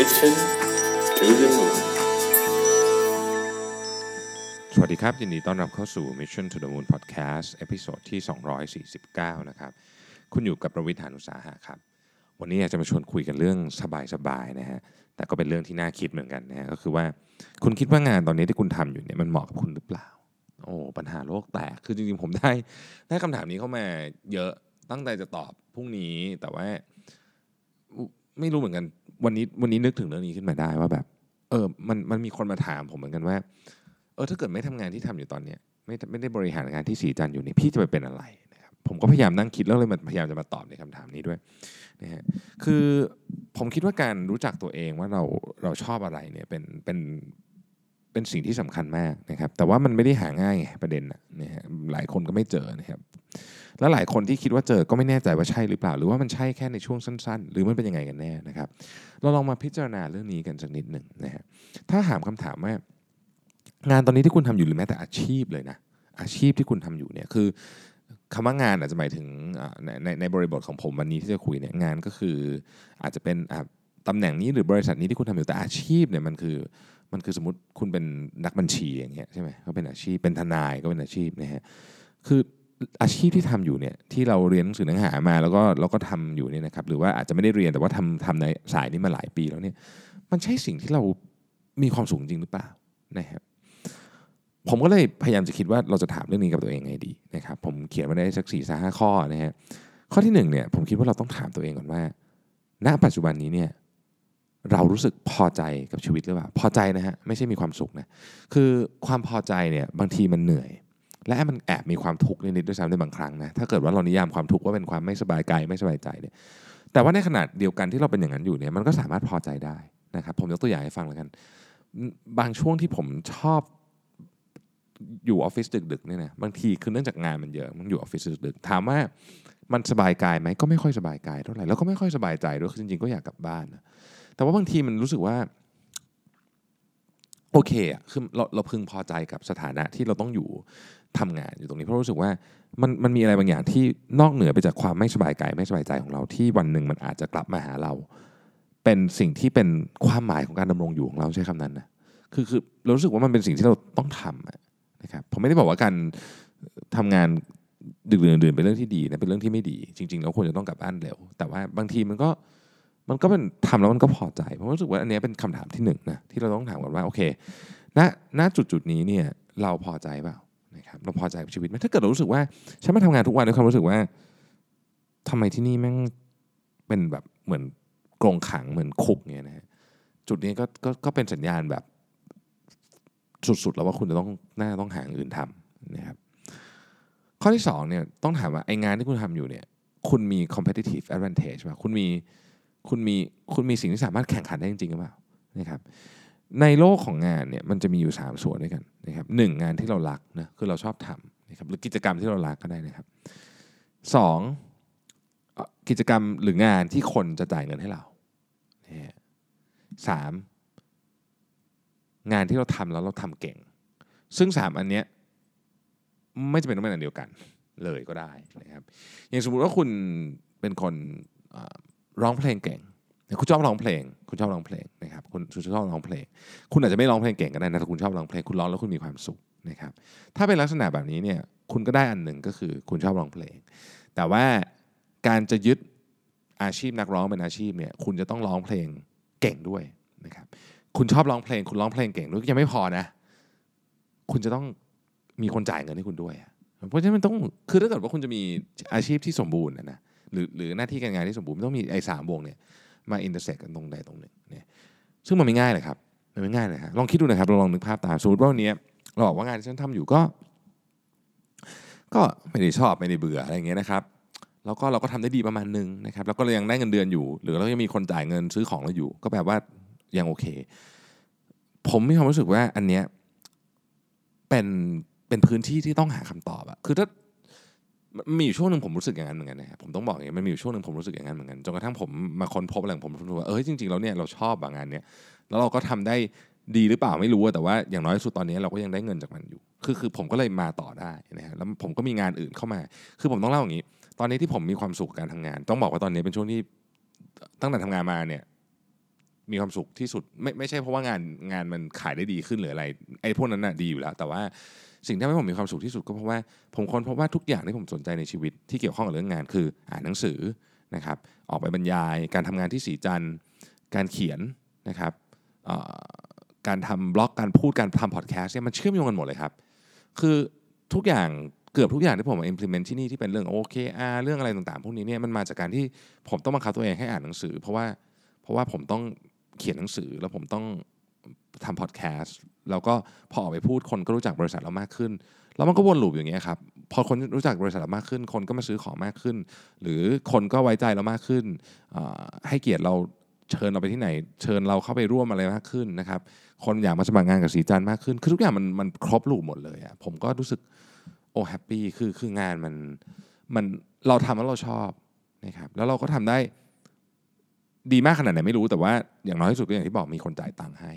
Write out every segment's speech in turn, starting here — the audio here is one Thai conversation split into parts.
Mission to the Moon สวัสดีครับ ยินดีต้อนรับเข้าสู่ Mission to the Moon Podcast episode ที่ 249 นะครับ คุณอยู่กับรวิศ หาญอุตสาหะครับ วันนี้อยากจะมาชวนคุยกันเรื่องสบายๆนะฮะ แต่ก็เป็นเรื่องที่น่าคิดเหมือนกันนะฮะ ก็คือว่าคุณคิดว่างานตอนนี้ที่คุณทำอยู่เนี่ยมันเหมาะกับคุณหรือเปล่า โอ้ ปัญหาโลกแตก คือจริงๆ ผมได้ได้คำถามนี้เข้ามาเยอะ ตั้งใจจะตอบพรุ่งนี้ แต่ว่าไม่รู้เหมือนกัน วันนี้วันนี้นึกถึงเรื่องนี้ขึ้นมาได้ว่าแบบ เออมันมันมีคนมาถามผมเหมือนกันว่า เออถ้าเกิดไม่ทำงานที่ทำอยู่ตอนเนี้ยไม่ไม่ได้บริหารงานที่สีจันอยู่เนี่ยพี่จะไปเป็นอะไรนะครับผมก็พยายามนั่งคิดแล้วเลยมันพยายามจะมาตอบในคำถามนี้ด้วยนะฮะคือผมคิดว่าการรู้จักตัวเองว่าเราเราชอบอะไรเนี่ยเป็นเป็นเป็นสิ่งที่สำคัญมากนะครับแต่ว่ามันไม่ได้หาง่ายไงประเด็นนะฮะหลายคนก็ไม่เจอนะครับ แล้วหลายคนที่คิดว่าเจอก็ไม่แน่ใจว่าใช่หรือเปล่า หรือว่ามันใช่แค่ในช่วงสั้น ๆ หรือมันเป็นยังไงกันแน่นะครับ เราลองมาพิจารณาเรื่องนี้กันสักนิดหนึ่งนะฮะถ้าถามคำถามว่างานตอนนี้ที่คุณทำอยู่หรือแม้แต่อาชีพเลยนะอาชีพที่คุณทำอยู่เนี่ยคือคำว่างานอาจจะหมายถึงในในในบริบทของผมวันนี้ที่จะคุยเนี่ยงานก็คืออาจจะเป็นอ่าตำแหน่งนี้หรือบริษัทนี้ที่คุณทำอยู่แต่อาชีพเนี่ยมันคือมันคือสมมติคุณเป็นนักบัญชีอย่างเงี้ยใช่ไหมก็เป็นอาชีพเป็นทนายก็เป็นอาชีพนะฮะคือ อาชีพที่ทำอยู่เนี่ยที่เราเรียนหนังสือหนังหามาแล้วก็แล้วก็ทำอยู่เนี่ยนะครับหรือว่าอาจจะไม่ได้เรียนแต่ว่าทำทำในสายนี้มาหลายปีแล้วเนี่ยมันใช่สิ่งที่เรามีความสุขจริงหรือเปล่านะครับผมก็เลยพยายามจะคิดว่าเราจะถามเรื่องนี้กับตัวเองไงดีนะครับผมเขียนมาได้สักสี่ห้าข้อนะฮะข้อที่หนึ่งเนี่ยผมคิดว่าเราต้องถามตัวเองก่อนว่า ณปัจจุบันนี้เนี่ยเรารู้สึกพอใจกับชีวิตหรือเปล่า พอใจนะฮะไม่ใช่มีความสุขนะคือความพอใจเนี่ยบางทีมันเหนื่อย และมันแอบมีความทุกข์นิดๆด้วยซ้ำในบางครั้งนะถ้าเกิดว่าเรานิยามความทุกข์ว่าเป็นความไม่สบายกายไม่สบายใจเนี่ยแต่ว่าในขณะเดียวกันที่เราเป็นอย่างนั้นอยู่เนี่ยมันก็สามารถพอใจได้นะครับผมยกตัวอย่างให้ฟังแล้วกัน บางช่วงที่ผมชอบอยู่ออฟฟิศดึกๆเนี่ยนะบางทีคือเนื่องจากงานมันเยอะมันอยู่ออฟฟิศดึกๆถามว่ามันสบายกายไหมก็ไม่ค่อยสบายกายเท่าไหร่แล้วก็ไม่ค่อยสบายใจด้วยคือจริงๆก็อยากกลับบ้านนะแต่ว่าบางทีมันรู้สึกว่า โอเคอะคือเราเราพึงพอใจกับสถานะที่เราต้องอยู่ทำงานอยู่ตรงนี้เพราะรู้สึกว่ามันมันมีอะไรบางอย่างที่นอกเหนือไปจากความไม่สบายกายไม่สบายใจของเราที่วันหนึ่งมันอาจจะกลับมาหาเรา เป็นสิ่งที่เป็นความหมายของการดำรงอยู่ของเราใช้คำนั้นนะคือคือเรารู้สึกว่ามันเป็นสิ่งที่เราต้องทำนะครับผมไม่ได้บอกว่าการทำงานดึกดื่นเป็นเรื่องที่ดีนะเป็นเรื่องที่ไม่ดี จริงๆเราควรจะต้องกลับบ้านเร็ว แต่ว่าบางทีมันก็ มันก็เป็นทำแล้วมันก็พอใจผมรู้สึกว่าอันนี้เป็นคำถามที่หนึ่งนะที่เราต้องถามกันว่าโอเคณณจุดจุดนี้เนี่ยเราพอใจเปล่านะครับเราพอใจกับชีวิตไหมถ้าเกิดเรารู้สึกว่าฉันมาทำงานทุกวันด้วยความรู้สึกว่าทำไมที่นี่แม่งเป็นแบบเหมือนกรงขังเหมือนคุกเนี่ยนะฮะจุดนี้ก็ก็ก็เป็นสัญญาณแบบสุดๆแล้วว่าคุณจะต้องน่าต้องหางอื่นทำนะครับข้อที่สองเนี่ยต้องถามว่าไองานที่คุณทำอยู่เนี่ยคุณมี competitive advantage ป่ะคุณมี คุณมีคุณมีสิ่งที่สามารถแข่งขันได้จริงๆหรือเปล่านะครับในโลกของงานเนี่ยมันจะมีอยู่ 3 ส่วนด้วยกันนะครับหนึ่งงานที่เรารักนะคือเราชอบทำนะครับหรือกิจกรรมที่เรารักก็ได้นะครับสองกิจกรรมหรืองานที่คนจะจ่ายเงินให้เรานะสามงานที่เราทำแล้วเราทำเก่ง ซึ่งสามอันเนี้ยไม่จำเป็นต้องเป็นอันเดียวกันเลยก็ได้นะครับอย่างสมมุติว่าคุณเป็นคนอ ร้องเพลงเก่งคุณชอบร้องเพลง คุณชอบร้องเพลงนะครับคุณชอบร้องเพลง คุณอาจจะไม่ร้องเพลงเก่งก็ได้นะแต่คุณชอบร้องเพลงคุณร้องแล้วคุณมีความสุขนะครับถ้าเป็นลักษณะแบบนี้เนี่ยคุณก็ได้อันหนึ่งก็คือคุณชอบร้องเพลง แต่ว่าการจะยึดอาชีพนักร้องเป็นอาชีพเนี่ยคุณจะต้องร้องเพลงเก่งด้วยนะครับคุณชอบร้องเพลง คุณร้องเพลงเก่งด้วยยังไม่พอนะ คุณจะต้องมีคนจ่ายเงินให้คุณด้วย เพราะฉะนั้นมันต้องคือถ้าเกิดว่าคุณจะมีอาชีพที่สมบูรณ์นะนะ หรือหรือหน้าที่การงานที่สมบูรณ์มันต้องมีไอ้สามวงเนี่ยมา intersect กันตรงใดตรงหนึ่งเนี่ยซึ่งมันไม่ง่ายเลยครับมันไม่ง่ายเลยครับลองคิดดูนะครับเราลองนึกภาพตามสมมติว่าวันนี้เราบอกว่างานที่ฉันทำอยู่ก็ ก็ไม่ได้ชอบไม่ได้เบื่ออะไรอย่างเงี้ยนะครับแล้วก็เราก็ทำได้ดีประมาณนึงนะครับแล้วก็เรายังได้เงินเดือนอยู่ หรือเรายังมีคนจ่ายเงินซื้อของเราอยู่ ก็แปลว่ายังโอเค ผมมีความรู้สึกว่าอันเนี้ยเป็นเป็นพื้นที่ที่ต้องหาคำตอบอะคือถ้า มันมีอยู่ช่วงหนึ่งผมรู้สึกอย่างนั้นเหมือนกันนะครับผมต้องบอกอย่างนี้มันมีอยู่ช่วงหนึ่งผมรู้สึกอย่างนั้นเหมือนกันจนกระทั่งผมมาค้นพบอะไรของผมรู้ว่าเออจริงๆแล้วเนี่ยเราชอบบางงานเนี้ยแล้วเราก็ทำได้ดีหรือเปล่าไม่รู้แต่ว่าอย่างน้อยที่สุดตอนนี้เราก็ยังได้เงินจากมันอยู่ คือคือผมก็เลยมาต่อได้นะฮะแล้วผมก็มีงานอื่นเข้ามา คือผมต้องเล่าอย่างนี้ ตอนนี้ที่ผมมีความสุขการทำงาน ต้องบอกว่าตอนนี้เป็นช่วงที่ตั้งแต่ทำงานมาเนี่ยมีความสุขที่สุดไม่ไม่ใช่เพราะว่างานงานมันขายได้ดีขึ้นหรืออะไรไอ้พวกนั้นน่ะดีอยู่แล้ว แต่ว่า สิ่งที่ทำให้ผมมีความสุขที่สุดก็เพราะว่าผมค้นพบว่าทุกอย่างที่ผมสนใจในชีวิตที่เกี่ยวข้องกับเรื่องงานคืออ่านหนังสือนะครับออกไปบรรยาย การทำงานที่สีจันการเขียนนะครับการทำบล็อกการพูดการทำพอดแคสต์เนี่ยมันเชื่อมโยงกันหมดเลยครับ คือทุกอย่างเกือบทุกอย่างที่ผมมา implement ที่นี่ที่เป็นเรื่อง OKR เรื่องอะไรต่างๆ พวกนี้เนี่ยมันมาจากการที่ผมต้องบังคับตัวเองให้อ่านหนังสือ เพราะว่าเพราะว่าผมต้องเขียนหนังสือแล้วผมต้องทำพอดแคสต์ แล้วก็พอออกไปพูดคนก็รู้จักบริษัทเรามากขึ้น แล้วมันก็วนลูปอย่างเงี้ยครับพอคนรู้จักบริษัทเรามากขึ้น คนก็มาซื้อของมากขึ้น หรือคนก็ไว้ใจเรามากขึ้น ให้เกียรติเราเชิญเราไปที่ไหน เชิญเราเข้าไปร่วมอะไรมากขึ้นนะครับคนอยากมาสมัครงานกับสีจันทร์มากขึ้น คือทุกอย่างมันมันครบลูปหมดเลยอะผมก็รู้สึกโอ้แฮปปี้คือคืองานมันมันเราทำแล้วเราชอบนะครับแล้วเราก็ทำได้ดีมากขนาดไหนไม่รู้แต่ว่าอย่างน้อยที่สุดก็อย่างที่บอกมีคนจ่ายตังค์ให้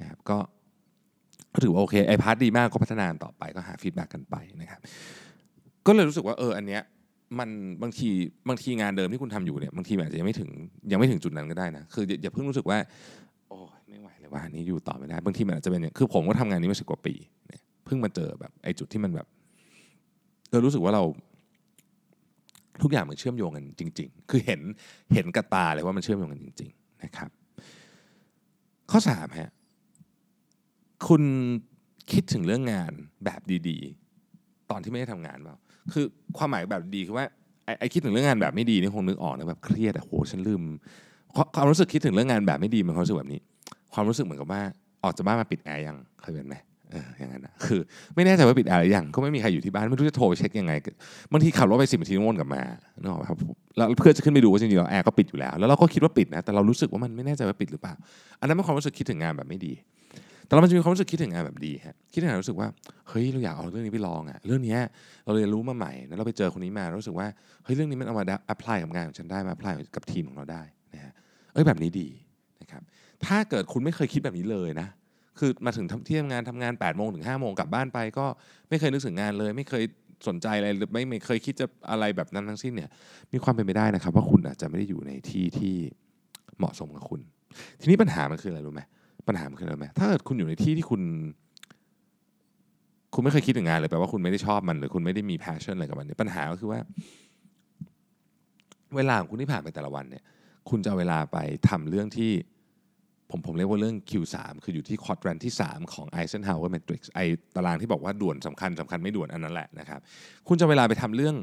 นะครับก็ ก็ถือว่าโอเคไอ part ดีมากก็พัฒนาต่อไปก็หา feedback กันไปนะครับก็เลยรู้สึกว่าเอออันเนี้ยมันบางทีบางทีงานเดิมที่คุณทำอยู่เนี่ยบางทีอาจจะยังไม่ถึงยังไม่ถึงจุดนั้นก็ได้นะคืออย่าเพิ่งรู้สึกว่า โอ้ยไม่ไหวเลยว่านี้อยู่ต่อไม่ได้ บางทีมันอาจจะเป็นอย่างคือผมก็ทำงานนี้มาสิบกว่าปีเนี่ยเพิ่งมาเจอแบบไอ้จุดที่มันแบบเออรู้สึกว่าเราทุกอย่างมันเชื่อมโยงกันจริง ๆ คือเห็นเห็นกับตาเลยว่ามันเชื่อมโยงกันจริง ๆ นะครับ ข้อสามฮะ คุณคิดถึงเรื่องงานแบบดีๆ ตอนที่ไม่ได้ทำงานเปล่าคือความหมายแบบดีคือว่าไอ้ไอคิดถึงเรื่องงานแบบไม่ดีนี่คงนึกออกนะแบบเครียดอะโหฉันลืมความความรู้สึกคิดถึงเรื่องงานแบบไม่ดีมันความรู้สึกแบบนี้ ความรู้สึกเหมือนกับว่าออกจากบ้านมาปิดแอร์ยังเคยเป็นไหมเอออย่างนั้นนะคือ ไม่แน่ใจว่าปิดแอร์หรือยังก็ไม่มีใครอยู่ที่บ้านไม่รู้จะโทรไปเช็คยังไงบางทีขับรถไปสิบนาทีวนกลับมานึกออกไหมครับแล้วเพื่อจะขึ้นไปดูว่าจริงๆแล้วแอร์ก็ปิดอยู่แล้ว แล้วเราก็คิดว่าปิดนะแต่เรารู้สึกว่ามันไม่แน่ใจว่าปิดหรือเปล่า อันนั้นเป็นความรู้สึกคิดถึงงานแบบไม่ดี แต่เรามันจะมีความรู้สึกคิดถึงงานแบบดีฮะคิดถึงงานรู้สึกว่าเฮ้ยเราอยากเอาเรื่องนี้ไปลองอะเรื่องนี้เราเรียนรู้มาใหม่แล้วเราไปเจอคนนี้มารู้สึกว่าเฮ้ยเรื่องนี้มันเอามา apply กับงานของฉันได้มา apply กับทีมของเราได้นะฮะเอ้ยแบบนี้ดีนะครับถ้าเกิดคุณไม่เคยคิดแบบนี้เลยนะคือมาถึงทที่ทำงานทำงาน8ปดโมงถึง5้าโมงกลับบ้านไปก็ไม่เคยนึกถึงงานเลย ไม่เคยสนใจอะไรหรือไม่ไม่เคยคิดจะอะไรแบบนั้นทั้งสิ้นเนี่ยมีความเป็นไปได้นะครับ ว่าคุณอาจจะไม่ได้อยู่ในที่ที่เหมาะสมกับคุณ ทีนี้ปัญหามันคืออะไรรู้ไหม ปัญหามันคืออะไรไหมถ้าเกิดคุณอยู่ในที่ที่คุณ คุณไม่เคยคิดถึงงานเลยแปลว่าคุณไม่ได้ชอบมัน หรือคุณไม่ได้มี passion อะไรกับมันเนี่ยปัญหาก็คือว่า เวลาของคุณที่ผ่านไปแต่ละวันเนี่ย คุณจะเอาเวลาไปทำเรื่องที่ผมผมเรียกว่าเรื่อง Q3 คืออยู่ที่คอร์ดแรนที่ 3 ของ Eisenhower Matrix ไอตารางที่บอกว่าด่วนสำคัญสำคัญไม่ด่วนอันนั้นแหละนะครับ คุณจะเเวลาไปทำเรื่อง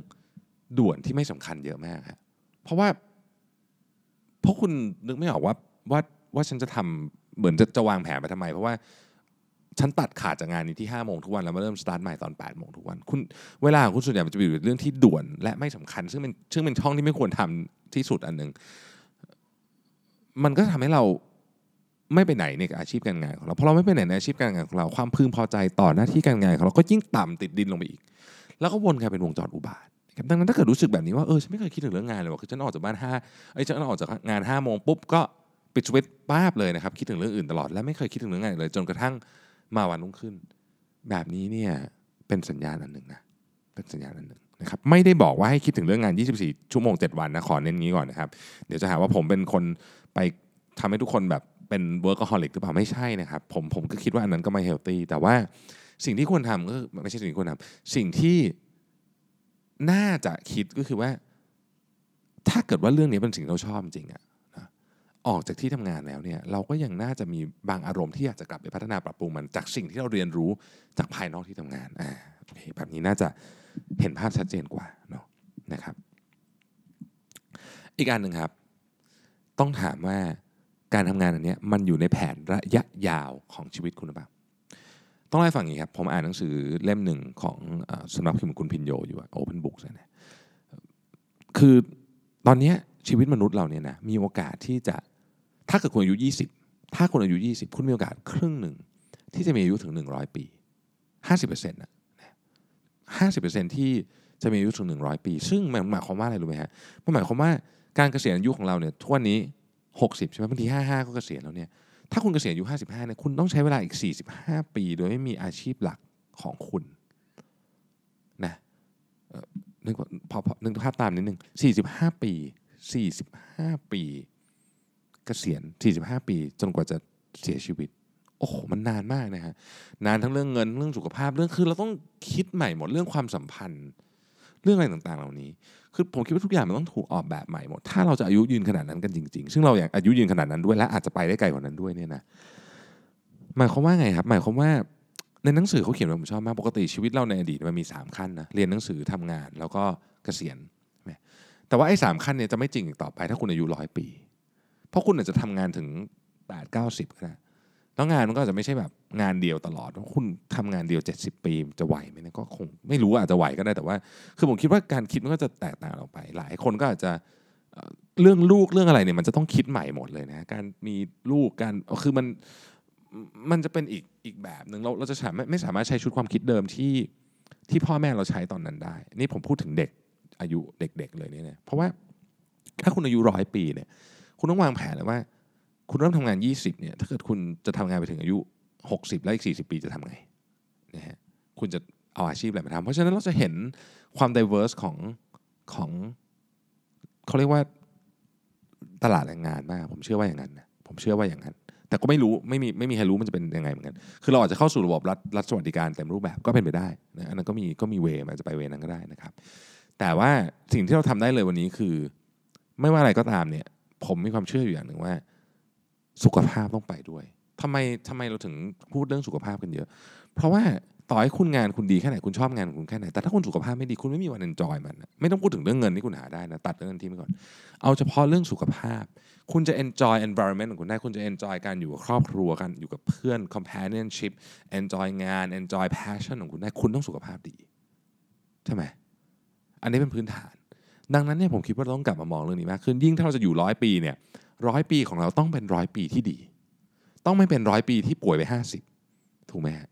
ด่วนที่ไม่สำคัญเยอะมากครับเพราะว่าเพราะคุณนึกไม่ออกว่าว่าว่าฉันจะทำ เหมือนจะจะวางแผนไปทำไม เพราะว่าฉันตัดขาดจากงานนี้ที่5โมงทุกวันแล้วมาเริ่มสตาร์ทใหม่ตอน8โมงทุกวันคุณเวลาของคุณส่วนใหญ่มันจะอยู่ในเรื่องที่ด่วนและไม่สำคัญ ซึ่งเป็นซึ่งเป็นช่องที่ไม่ควรทำที่สุดอันหนึ่งมันก็ทำให้เราไม่ไปไหนในอาชีพการงานของเราเพราะเราไม่ไปไหนในอาชีพการงานของเราความพึงพอใจต่อหน้าที่การงานของเราก็ยิ่งต่ำติดดินลงไปอีก แล้วก็วนกลายเป็นวงจรอุบาทครับดังนั้นถ้าเกิดรู้สึกแบบนี้ว่าเออฉันไม่เคยคิดถึงเรื่องงานเลยว่าคือฉันออกจากบ้านห้าไอ้ฉันออกจากงานห้าโมงปุ๊บก็ ปิดสวิตป้าบเลยนะครับ คิดถึงเรื่องอื่นตลอดและไม่เคยคิดถึงเรื่องงานอีกเลยจนกระทั่งมาวันรุ่งขึ้น แบบนี้เนี่ยเป็นสัญญาณอันหนึ่งนะเป็นสัญญาณอันหนึ่งนะครับไม่ได้บอกว่าให้คิดถึงเรื่องงาน 24 ชั่วโมง 7 วันนะขอเน้นงี้ก่อนนะครับเดี๋ยวจะหาว่าผมเป็นคนไปทำให้ทุกคนแบบเป็น workaholic หรือเปล่าไม่ใช่นะครับผมผมก็คิดว่าอันนั้นก็ไม่ healthy แต่ว่าสิ่งที่ควรทำก็ไม่ใช่สิ่งที่ควรทำสิ่งที่น่าจะคิดก็คือว่า ถ้าเกิดว่าเรื่องนี้เป็นสิ่งเราชอบจริงอะนะ ออกจากที่ทำงานแล้วเนี่ยเราก็ยังน่าจะมีบางอารมณ์ที่อยากจะกลับไปพัฒนาปรับปรุงมันจากสิ่งที่เราเรียนรู้จากภายนอกที่ทำงานอ่าโอเคแบบนี้น่าจะเห็นภาพชัดเจนกว่าเนาะนะครับ อีกอันหนึ่งครับ ต้องถามว่าการทำงานอันนี้มันอยู่ในแผนระยะยาวของชีวิตคุณหรือเปล่าต้องเล่าฟังอย่างนี้ครับ ผมอ่านหนังสือเล่มหนึ่งของอสำนักพิมพ์คุณพินโยอยู่โอเพนบุ๊กนะคือตอนนี้ชีวิตมนุษย์เราเนี่ยนะมีโอกาสที่จะ ถ้าเกิดคุณอายุ 20 ถ้าคุณอายุ 20 คุณมีโอกาสครึ่งหนึ่งที่จะมีอายุถึง 100 ปี 50%นะ50%ที่จะมีอายุถึง 100 ปี ซึ่งมันหมายความว่าอะไรรู้ไหมฮะมันหมายความว่าการเกษียณอายุของเราเนี่ยทุกวันนี้ 60 ใช่ไหมบางที 55 ก็เกษียณแล้วเนี่ย ถ้าคุณเกษียณอายุ 55 เนี่ย คุณต้องใช้เวลาอีก 45 ปี โดยไม่มีอาชีพหลักของคุณนะนึกว่าพอพอนึกภาพตามนิดนึง 45 ปี 45 ปี กษียณ 45 ปี จนกว่าจะเสียชีวิต โอ้โห มันนานมากนะฮะ นานทั้งเรื่องเงิน เรื่องสุขภาพ เรื่องคือเราต้องคิดใหม่หมด เรื่องความสัมพันธ์ เรื่องอะไรต่างๆ เหล่านี้ คือผมคิดว่าทุกอย่างมันต้องถูกออกแบบใหม่หมด ถ้าเราจะอายุยืนขนาดนั้นกันจริง ๆ ซึ่งเราอยากอายุยืนขนาดนั้นด้วย และอาจจะไปได้ไกลกว่านั้นด้วยเนี่ยนะ หมายความว่าไงครับ หมายความว่าในหนังสือเขาเขียนไว้ผมชอบมาก ปกติชีวิตเราในอดีตมันมี 3 ขั้นนะ เรียนหนังสือทำงาน แล้วก็เกษียณ แต่ว่าไอ้สามขั้นเนี่ยจะไม่จริงอีกต่อไปถ้าคุณอายุร้อยปี เพราะคุณอาจจะทำงานถึงแปดเก้าสิบก็ได้แล้วงานมันก็จะไม่ใช่แบบงานเดียวตลอดคุณทำงานเดียว 70 ปีจะไหวไหมเนี่ยก็คงไม่รู้อาจจะไหวก็ได้แต่ว่า คือผมคิดว่าการคิดมันก็จะแตกต่างออกไป หลายคนก็อาจจะเรื่องลูกเรื่องอะไรเนี่ยมันจะต้องคิดใหม่หมดเลยนะการมีลูกการคือมันมันจะเป็นอีกอีกแบบหนึ่งเราเราจะสามารถไม่สามารถใช้ชุดความคิดเดิมที่ที่พ่อแม่เราใช้ตอนนั้นได้ นี่ผมพูดถึงเด็กอายุเด็ก ๆ เลยเนี่ยเพราะว่าถ้าคุณอายุร้อยปีเนี่ย คุณต้องวางแผนเลยว่า คุณเริ่มทำงาน 20เนี่ยถ้าเกิดคุณจะทำงานไปถึงอายุ 60 แล้วอีก 40 ปีจะทำไงนะฮะคุณจะเอาอาชีพอะไรมาทำเพราะฉะนั้นเราจะเห็นความ diverse ของของเขาเรียกว่าตลาดแรงงานมาก ผมเชื่อว่าอย่างนั้นนะผมเชื่อว่าอย่างนั้น แต่ก็ไม่รู้ไม่มีไม่มีใครรู้มันจะเป็นยังไงเหมือนกัน คือเราอาจจะเข้าสู่ระบบรัฐรัฐสวัสดิการเต็มรูปแบบก็เป็นไปได้นะอันนั้นก็มีก็มีเวมันจะไปเวนั้นก็ได้นะครับ แต่ว่าสิ่งที่เราทำได้เลยวันนี้คือ ไม่ว่าอะไรก็ตามเนี่ย ผมมีความเชื่ออยู่อย่างหนึ่งว่า สุขภาพต้องไปด้วยทำไมทำไมเราถึงพูดเรื่องสุขภาพกันเยอะ เพราะว่าต่อให้คุณงานคุณดีแค่ไหนคุณชอบงานของคุณแค่ไหน แต่ถ้าคุณสุขภาพไม่ดีคุณไม่มีวันเอนจอยมัน ไม่ต้องพูดถึงเรื่องเงินที่คุณหาได้นะตัดเรื่องเงินทิ้งไปก่อน เอาเฉพาะเรื่องสุขภาพ คุณจะ enjoy environment ของคุณได้คุณจะ enjoy การอยู่กับครอบครัวกันอยู่กับเพื่อน companionship enjoy งาน enjoy passion ของคุณได้คุณต้องสุขภาพดีใช่ไหมอันนี้เป็นพื้นฐาน ดังนั้นเนี่ยผมคิดว่าเราต้องกลับมามองเรื่องนี้มากขึ้นยิ่งถ้าเราจะอยู่ร้อยปีเนี่ยร้อยปีของเราต้องเป็นร้อยปีที่ดี ต้องไม่เป็นร้อยปีที่ป่วยไปห้าสิบถูกไหมฮะ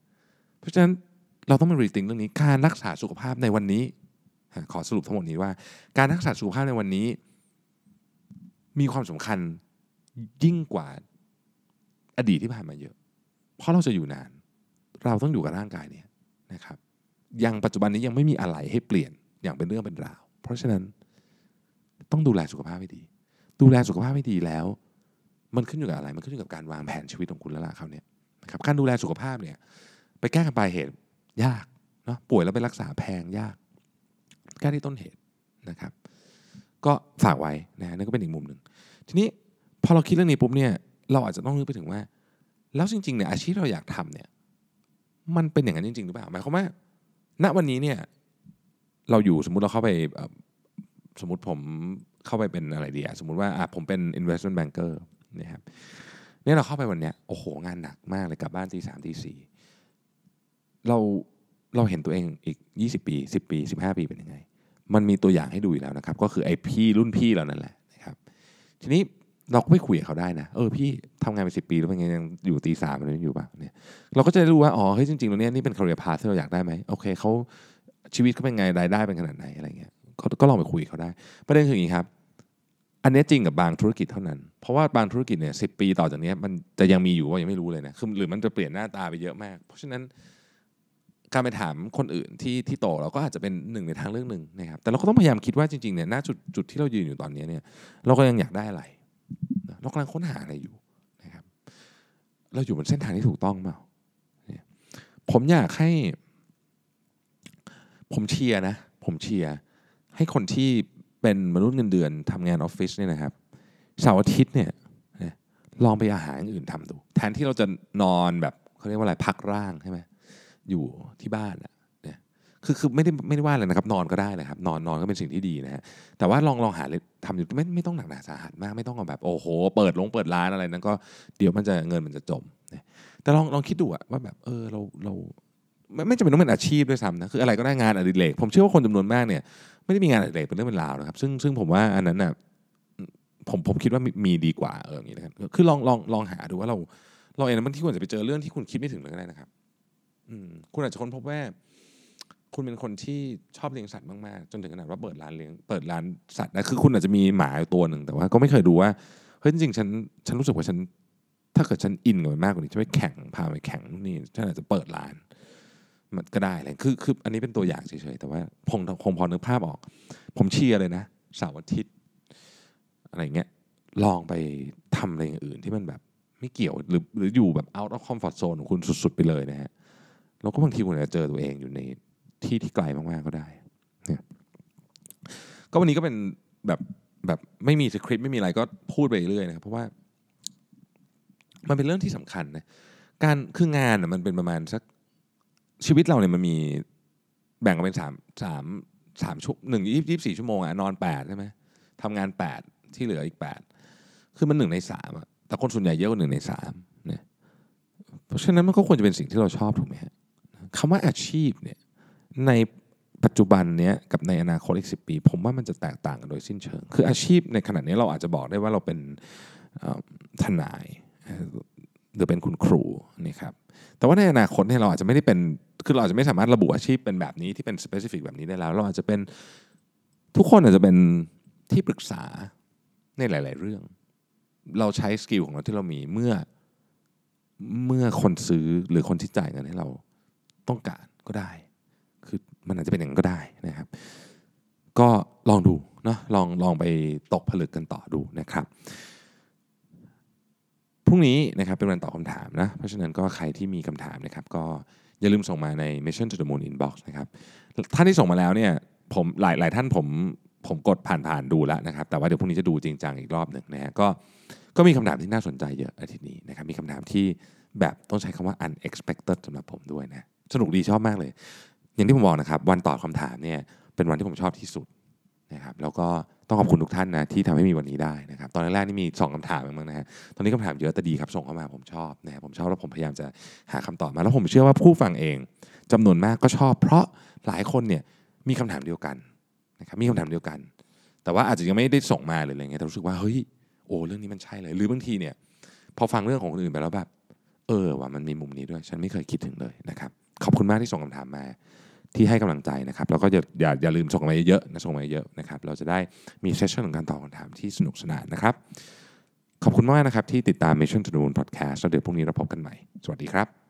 เพราะฉะนั้นเราต้องมารีติงเรื่องนี้การรักษาสุขภาพในวันนี้ ขอสรุปทั้งหมดนี้ว่า การรักษาสุขภาพในวันนี้ มีความสำคัญยิ่งกว่าอดีตที่ผ่านมาเยอะ เพราะเราจะอยู่นาน เราต้องอยู่กับร่างกายเนี่ยนะครับยังปัจจุบันนี้ยังไม่มีอะไรให้เปลี่ยนอย่างเป็นเรื่องเป็นราว เพราะฉะนั้น ต้องดูแลสุขภาพให้ดี ดูแลสุขภาพให้ดีแล้ว มันขึ้นอยู่กับอะไร มันขึ้นอยู่กับการวางแผนชีวิตของคุณแล้วล่ะครับเนี่ยนะครับการดูแลสุขภาพเนี่ยไปแก้กันปลายเหตุยากเนาะป่วยแล้วไปรักษาแพงยาก แก้ที่ต้นเหตุนะครับ ก็ฝากไว้นะนั่นก็เป็นอีกมุมหนึ่งทีนี้พอเราคิดเรื่องนี้ปุ๊บเนี่ยเราอาจจะต้องนึกไปถึงว่า แล้วจริงๆเนี่ยอาชีพเราอยากทำเนี่ยมันเป็นอย่างนั้นจริงๆหรือเปล่าหมายความว่าณวันนี้เนี่ยเราอยู่สมมุติเราเข้าไป สมมติผมเข้าไปเป็นอะไรดีอะสมมติว่าผมเป็น investment banker นะครับเนี่ยเราเข้าไปวันเนี้ยโอ้โหงานหนักมากเลยกลับบ้านตีสามตีสี่เราเราเห็นตัวเองอีก 20 ปี 10 ปี 15 ปีเป็นยังไง มันมีตัวอย่างให้ดูอยู่แล้วนะครับ ก็คือไอ้พี่รุ่นพี่เรานั่นแหละนะครับ ทีนี้เราก็ไปคุยกับเขาได้นะเออพี่ทำงานไปสิปีแล้วเป็นไงยังอยู่ตีสามมันอยู่ป่ะเนี่ยเราก็จะรู้ว่าอ๋อเฮ้ยจริงๆแล้วเนี่ยนี่เป็น career path ที่เราอยากได้ไหมโอเคเขาชีวิตเขาเป็นไงรายได้เป็นขนาดไหนอะไรเงี้ย ก็ลองไปคุยเขาได้ ประเด็นคืออย่างนี้ครับ อันนี้จริงกับบางธุรกิจเท่านั้น เพราะว่าบางธุรกิจเนี่ยสิปีต่อจากนี้มันจะยังมีอยู่ว่ายังไม่รู้เลยนะคือหรือมันจะเปลี่ยนหน้าตาไปเยอะมาก เพราะฉะนั้นการไปถามคนอื่นที่ที่โตเราก็อาจจะเป็นหนึ่งในทางเรื่องหนึ่งนะครับ แต่เราก็ต้องพยายามคิดว่าจริงๆเนี่ยณจุดจุดที่เรายืนอยู่ตอนนี้เนี่ยเราก็ยังอยากได้อะไรเรากำลังค้นหาอะไรอยู่นะครับ เราอยู่บนเส้นทางที่ถูกต้องเปล่าผมอยากให้ ผมเชียร์นะ ผมเชียร์ ให้คนที่เป็นมนุษย์เงินเดือนทำงานออฟฟิศเนี่ยนะครับเสาร์อาทิตย์เนี่ยลองไปอาหารอื่นทำดู แทนที่เราจะนอนแบบเขาเรียกว่าอะไรพักร่างใช่ไหมอยู่ที่บ้านเนี่ยคือคือไม่ได้ไม่ได้ว่าเลยนะครับ นอนก็ได้นะครับ นอนนอนก็เป็นสิ่งที่ดีนะฮะแต่ว่าลองลองหาทำอยู่ไม่ไม่ต้องหนักหนาสาหัสมากไม่ต้องแบบโอ้โห เปิดลงเปิดร้านอะไรนั้นก็เดี๋ยวมันจะเงินมันจะจมแต่ลองลองคิดดูอะว่าแบบเออเราเรา ไม่จำเป็นต้องเป็นอาชีพด้วยซ้ำนะคืออะไรก็ได้งานอดิเรกผมเชื่อว่าคนจำนวนมากเนี่ยไม่ได้มีงานอดิเรกเป็นเรื่องเป็นราวนะครับ ซึ่งซึ่งผมว่าอันนั้นน่ะผมผมคิดว่ามีดีกว่าเอออย่างนี้นะครับคือลองลองลองหาดูว่าเราเราเองบางทีคุณจะไปเจอเรื่องที่คุณคิดไม่ถึงเลยก็ได้นะครับอืมคุณอาจจะค้นพบว่า คุณเป็นคนที่ชอบเลี้ยงสัตว์มากๆจนถึงขนาดว่าเปิดร้านเลี้ยงเปิดร้านสัตว์นะคือคุณอาจจะมีหมาตัวหนึ่งแต่ว่า ก็ไม่เคยดูว่าเฮ้ยจริงๆฉันฉันรู้สึกว่าฉัน ถ้าเกิดฉันอินกับมันมากกว่านี้จะไปแข่งพาไปแข่งนี่ฉันอาจจะเปิดร้าน มันก็ได้เลยคือคืออันนี้เป็นตัวอย่างเฉยๆแต่ว่าคงคงพอนึกภาพออก ผมเชียร์เลยนะเสาร์อาทิตย์อะไรเงี้ยลองไปทำอะไรอย่างอื่นที่มันแบบไม่เกี่ยวหรือหรืออยู่แบบ out of comfort zone ของคุณสุด ๆ ไปเลยนะฮะแล้วก็บางทีคุณอาจจะเจอตัวเองอยู่ในที่ที่ไกลมากๆก็ได้เนี่ยก็วันนี้ก็เป็นแบบแบบไม่มีสคริปต์ไม่มีอะไรก็พูดไปเรื่อยนะครับเพราะว่า มันเป็นเรื่องที่สำคัญนะการคืองานน่ะมันเป็นประมาณสัก ชีวิตเราเนี่ยมันมีแบ่งออกเป็นสามสามสามชั่วหนึ่งยี่สิบสี่ชั่วโมงอะนอนแปดใช่ไหมทำงานแปดที่เหลืออีกแปดคือมันหนึ่งในสามอะแต่คนส่วนใหญ่เยอะกว่าหนึ่งในสามเนี่ยเพราะฉะนั้นมันก็ควรจะเป็นสิ่งที่เราชอบถูกไหมฮะคำว่าอาชีพเนี่ยในปัจจุบันเนี้ยกับในอนาคตอีกสิปี ผมว่ามันจะแตกต่างกันโดยสิ้นเชิง คืออาชีพในขณะนี้เราอาจจะบอกได้ว่าเราเป็นทนาย หรือเป็นคุณครูนี่ครับแต่ว่าในอนาคตเนี่ยเราอาจจะไม่ได้เป็นคือเราอาจจะไม่สามารถระบุอาชีพเป็นแบบนี้ที่เป็น specific แบบนี้ได้แล้ว เราอาจจะเป็นทุกคนอาจจะเป็นที่ปรึกษาในหลาย ๆ เรื่อง เราใช้สกิลของเราที่เรามีเมื่อเมื่อคนซื้อหรือคนที่จ่ายเงินให้เราต้องการก็ได้ คือมันอาจจะเป็นอย่างนั้นก็ได้นะครับ ก็ลองดูเนาะลองลองไปตกผลึกกันต่อดูนะครับ รุ่งนี้นะครับเป็นวันตอบคำถามนะเพราะฉะนั้นก็ใครที่มีคำถามนะครับก็อย่าลืมส่งมาใน Mission to the Moon Inbox นะครับท่านที่ส่งมาแล้วเนี่ยผมหลายหลายท่านผมผมกดผ่านผ่านๆดูแล้วนะครับ แต่ว่าเดี๋ยวพรุ่งนี้จะดูจริงจังอีกรอบหนึ่งนะฮะก็ก็มีคำถามที่น่าสนใจเยอะอาทิตย์นี้นะครับมีคำถามที่แบบต้องใช้คำว่า unexpected สำหรับผมด้วยนะสนุกดีชอบมากเลย อย่างที่ผมบอกนะครับ วันตอบคำถามเนี่ยเป็นวันที่ผมชอบที่สุดนะครับแล้วก็ ต้องขอบคุณทุกท่านนะที่ทำให้มีวันนี้ได้นะครับตอนแรกๆนี่มีสองคำถามเองมั้งนะฮะตอนนี้คำถามเยอะแต่ดีครับส่งเข้ามาผมชอบนะครับผมชอบแล้วผมพยายามจะหาคำตอบมาแล้วผมเชื่อว่าผู้ฟังเองจำนวนมากก็ชอบ เพราะหลายคนเนี่ยมีคำถามเดียวกันนะครับมีคำถามเดียวกัน แต่ว่าอาจจะยังไม่ได้ส่งมาหรืออะไรเงี้ยแต่รู้สึกว่าเฮ้ยโอ้เรื่องนี้มันใช่เลยหรือบางทีเนี่ยพอฟังเรื่องของคนอื่นไปแล้วแบบเออว่ามันมีมุมนี้ด้วย ฉันไม่เคยคิดถึงเลยนะครับขอบคุณมากที่ส่งคำถามมา ที่ให้กำลังใจนะครับแล้วก็อย่าอย่าอย่าลืมส่งมาเยอะๆนะส่งมาเยอะนะครับเราจะได้มีเซสชั่นของการตอบคำถามที่สนุกสนานนะครับ ขอบคุณมากนะครับที่ติดตาม Mission to the Moon Podcast แล้วเดี๋ยวพรุ่งนี้เราพบกันใหม่ สวัสดีครับ